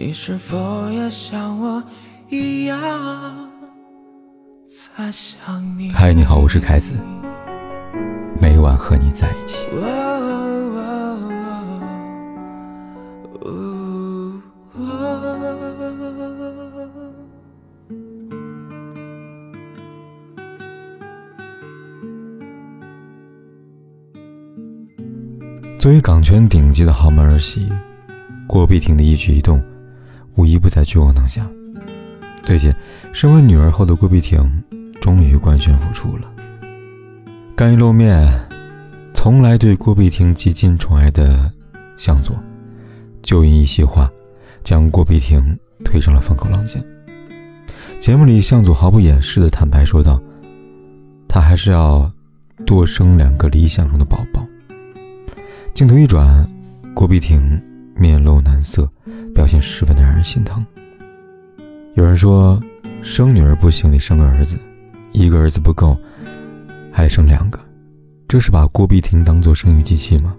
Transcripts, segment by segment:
你是否也像我一样在想你？嗨，你好，我是凯子，每晚和你在一起。作为港圈顶级的豪门儿媳，郭碧婷的一举一动，无一不在聚光灯下。最近，身为女儿后的郭碧婷，终于官宣复出了。刚一露面，从来对郭碧婷极尽宠爱的向佐，就因一席话，将郭碧婷推上了风口浪尖。节目里，向佐毫不掩饰的坦白说道：“他还是要多生两个理想中的宝宝。”镜头一转，郭碧婷面露难色，表现十分的让人心疼。有人说，生女儿不行，得生个儿子，一个儿子不够，还得生两个，这是把郭碧婷当做生育机器吗？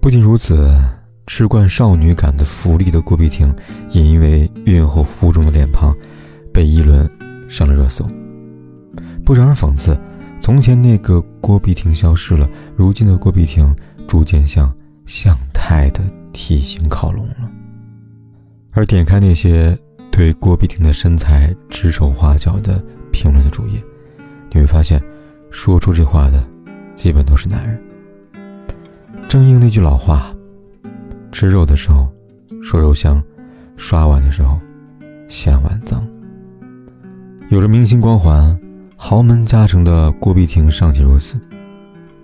不仅如此，吃惯少女感的福利的郭碧婷，也因为孕后浮肿的脸庞，被议论上了热搜。不让人讽刺，从前那个郭碧婷消失了，如今的郭碧婷。逐渐向向太的体型靠拢了，而点开那些对郭碧婷的身材指手画脚的评论的主页，你会发现，说出这话的，基本都是男人。正应那句老话：吃肉的时候说肉香，刷碗的时候嫌碗脏。有着明星光环、豪门加成的郭碧婷尚且如此。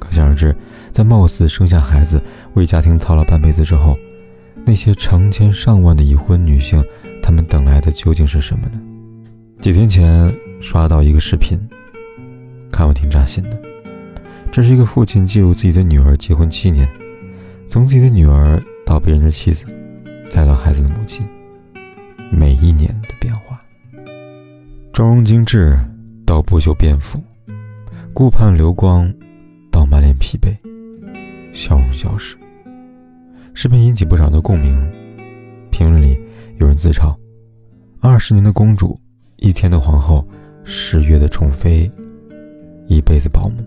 可想而知，在貌似生下孩子、为家庭操劳半辈子之后，那些成千上万的已婚女性，她们等来的究竟是什么呢？几天前刷到一个视频，看我挺扎心的。这是一个父亲记录自己的女儿结婚七年，从自己的女儿到别人的妻子，再到孩子的母亲，每一年的变化。妆容精致到不修边幅，顾盼流光。到满脸疲惫，笑容消失。视频引起不少的共鸣，评论里有人自嘲：“二十年的公主，一天的皇后，十月的宠妃，一辈子保姆。”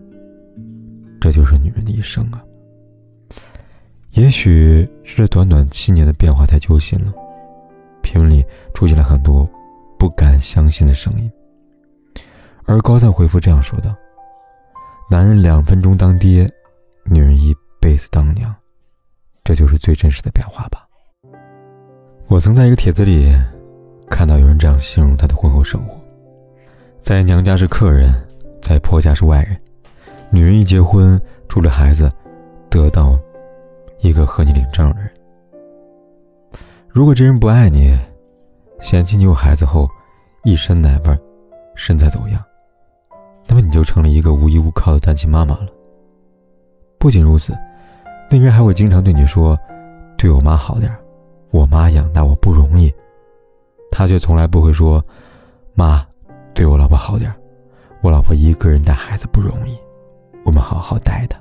这就是女人的一生啊！也许是这短短七年的变化太揪心了，评论里出现了很多不敢相信的声音。而高赞回复这样说道。男人两分钟当爹，女人一辈子当娘，这就是最真实的变化吧。我曾在一个帖子里看到有人这样形容他的婚后生活：在娘家是客人，在婆家是外人。女人一结婚，除了孩子，得到一个和你领证的人。如果这人不爱你，嫌弃你有孩子后一身奶味，身材走样。那么你就成了一个无依无靠的单亲妈妈了。不仅如此，那人还会经常对你说：“对我妈好点我妈养大我不容易。”他却从来不会说：“妈，对我老婆好点我老婆一个人带孩子不容易，我们好好待她。”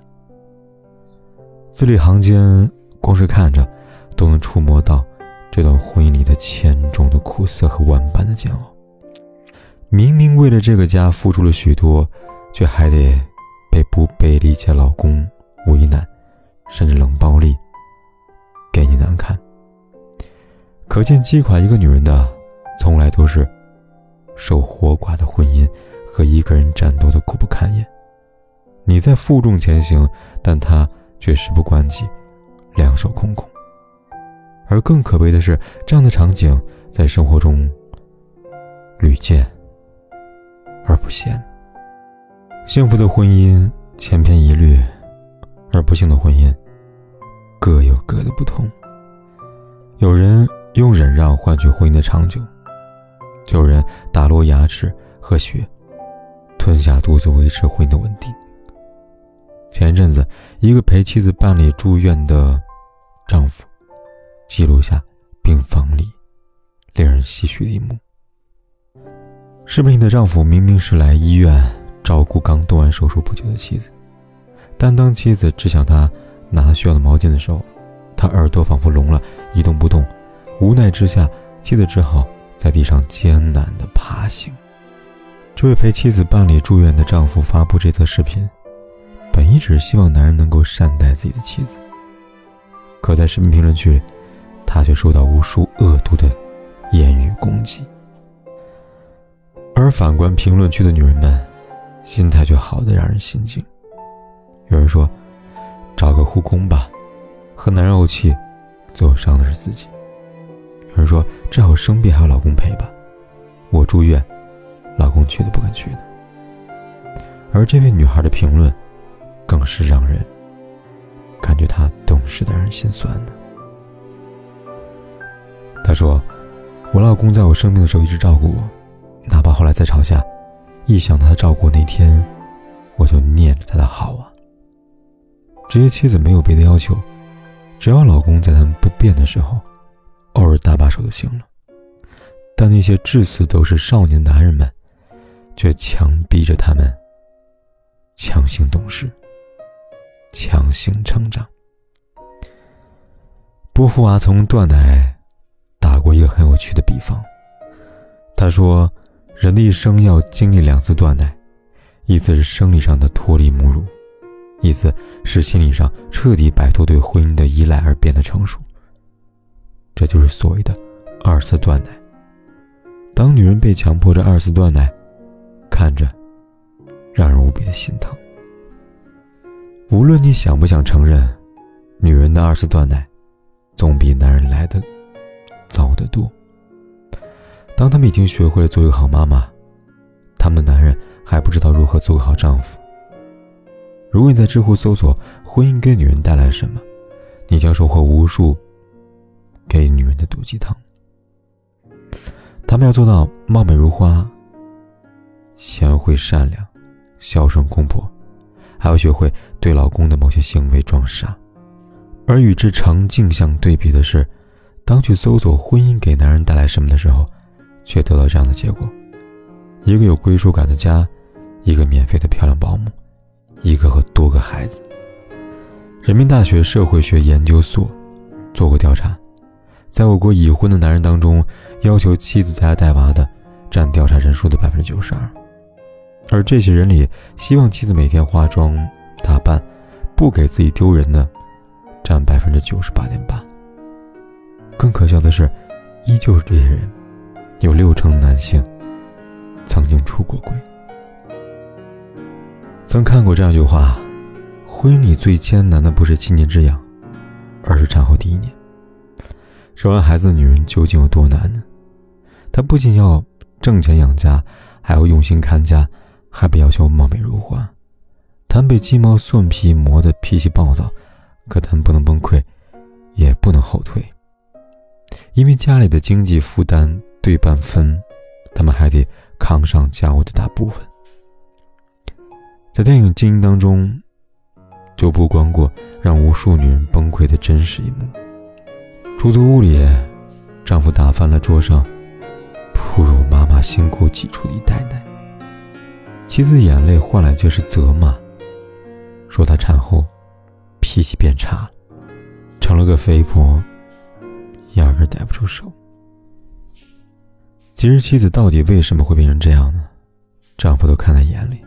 字里行间，光是看着，都能触摸到这段婚姻里的千种的苦涩和万般的煎熬。明明为了这个家付出了许多，却还得被不被理解老公为难，甚至冷暴力，给你难看。可见击垮一个女人的，从来都是守活寡的婚姻和一个人战斗的苦不堪言。你在负重前行，但他却事不关己，两手空空。而更可悲的是，这样的场景在生活中屡见。而不鲜。幸福的婚姻千篇一律，而不幸的婚姻各有各的不同。有人用忍让换取婚姻的长久，有人打落牙齿和血，吞下肚子维持婚姻的稳定。前一阵子，一个陪妻子办理住院的丈夫，记录下病房里令人唏嘘的一幕。视频里的丈夫明明是来医院照顾刚动完手术不久的妻子，但当妻子只想他拿他需要的毛巾的时候，他耳朵仿佛聋了，一动不动，无奈之下，妻子只好在地上艰难的爬行。这位陪妻子办理住院的丈夫发布这则视频，本意只是希望男人能够善待自己的妻子。可在视频评论区，他却受到无数恶毒的言语攻击。而反观评论区的女人们，心态却好的让人心惊。有人说：“找个护工吧，和男人怄气，最后伤的是自己。”有人说：“正好生病还有老公陪吧，我住院，老公去都不敢去呢。”而这位女孩的评论，更是让人感觉她懂事的让人心酸呢。她说：“我老公在我生病的时候一直照顾我。”哪怕后来再吵架，一想到他照顾那天，我就念着他的好啊。这些妻子没有别的要求，只要老公在他们不便的时候，偶尔搭把手就行了。但那些至死都是少年男人们，却强逼着他们强行懂事，强行成长。波伏娃从断奶打过一个很有趣的比方，他说。人的一生要经历两次断奶，一次是生理上的脱离母乳，意思是心理上彻底摆脱对婚姻的依赖而变得成熟。这就是所谓的二次断奶。当女人被强迫着二次断奶，看着让人无比的心疼。无论你想不想承认，女人的二次断奶，总比男人来的早得多。当他们已经学会了做一个好妈妈，他们的男人还不知道如何做个好丈夫。如果你在知乎搜索“婚姻给女人带来什么”，你将收获无数给女人的毒鸡汤。他们要做到貌美如花、贤惠善良、孝顺公婆，还要学会对老公的某些行为装傻。而与之成镜相对比的是，当去搜索“婚姻给男人带来什么”的时候，却得到这样的结果：一个有归属感的家，一个免费的漂亮保姆，一个和多个孩子。人民大学社会学研究所做过调查，在我国已婚的男人当中，要求妻子在家带娃的占调查人数的百分之九十二，而这些人里，希望妻子每天化妆打扮，不给自己丢人的，占百分之九十八点八。更可笑的是，依旧是这些人。有六成男性曾经出过轨。曾看过这样一句话：婚姻里最艰难的不是七年之痒，而是产后第一年。生完孩子的女人究竟有多难呢？她不仅要挣钱养家，还要用心看家，还被要求貌美如花。她被鸡毛蒜皮磨得脾气暴躁，可她不能崩溃，也不能后退，因为家里的经济负担。对半分，他们还得扛上家务的大部分。在电影《精英》当中，就曝光过让无数女人崩溃的真实一幕：出租屋里，丈夫打翻了桌上哺乳妈妈辛苦挤出的一袋奶，妻子眼泪换来就是责骂，说她产后脾气变差，成了个肥婆，压根带不出手。其实妻子到底为什么会变成这样呢？丈夫都看在眼里，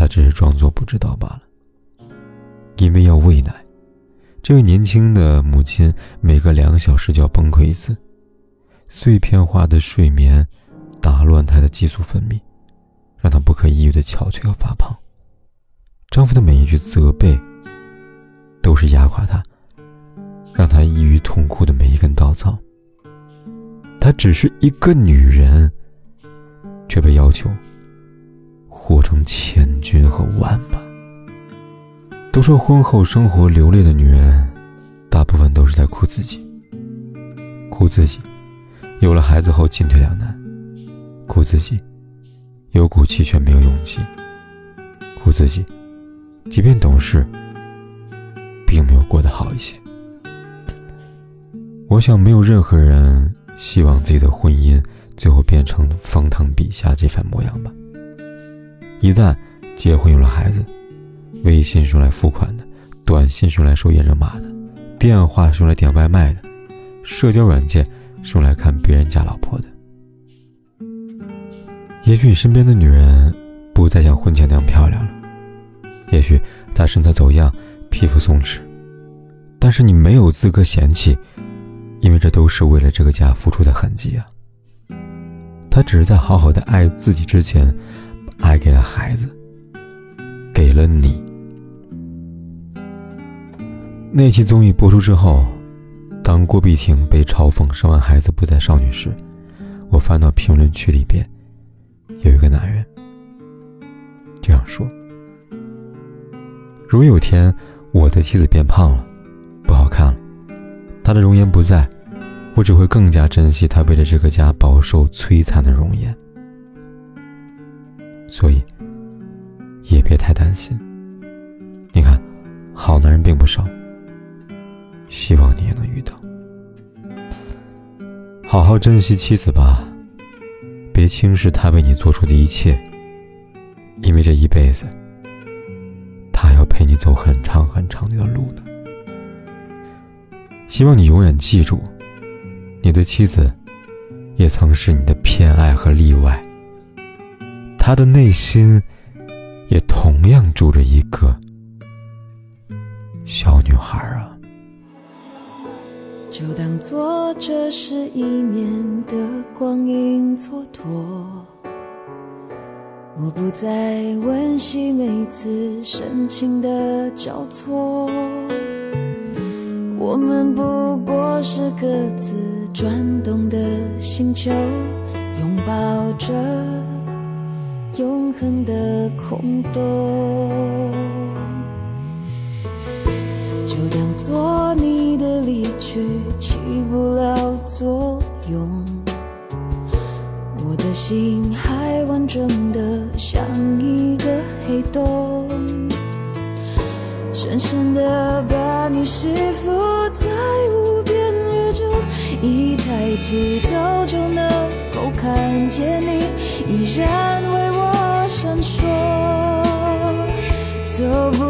他只是装作不知道罢了。因为要喂奶，这位年轻的母亲每隔两小时就要崩溃一次，碎片化的睡眠打乱她的激素分泌，让她不可抑郁的憔悴和发胖。丈夫的每一句责备，都是压垮她，让她抑郁痛哭的每一根稻草。她只是一个女人，却被要求活成千军和万马。都说婚后生活流泪的女人，大部分都是在哭自己，哭自己有了孩子后进退两难，哭自己有骨气却没有勇气，哭自己即便懂事，并没有过得好一些。我想，没有任何人。希望自己的婚姻最后变成方唐笔下这番模样吧。一旦结婚有了孩子，微信是用来付款的，短信是用来收验证码的，电话是用来点外卖的，社交软件是用来看别人家老婆的。也许你身边的女人不再像婚前那样漂亮了，也许她身材走样，皮肤松弛，但是你没有资格嫌弃，因为这都是为了这个家付出的痕迹啊。她只是在好好的爱自己之前，爱给了孩子，给了你。那期综艺播出之后，当郭碧婷被嘲讽生完孩子不再少女时，我翻到评论区里边，有一个男人这样说：“如有天我的妻子变胖了，不好看了，她的容颜不在，我只会更加珍惜她为了这个家饱受摧残的容颜。所以，也别太担心。你看，好男人并不少。”希望你也能遇到，好好珍惜妻子吧，别轻视她为你做出的一切，因为这一辈子，她要陪你走很长很长的路呢。希望你永远记住，你的妻子，也曾是你的偏爱和例外，他的内心，也同样住着一个小女孩啊。就当做这是一年的光阴蹉跎，我不再温习每次深情的交错，我们不过是各自转动的星球，拥抱着永恒的空洞。就当做你的离去起不了作用，我的心还完整的像一个黑洞，深深的把你吸附在无边宇宙，一抬起头就能够看见你，依然说走不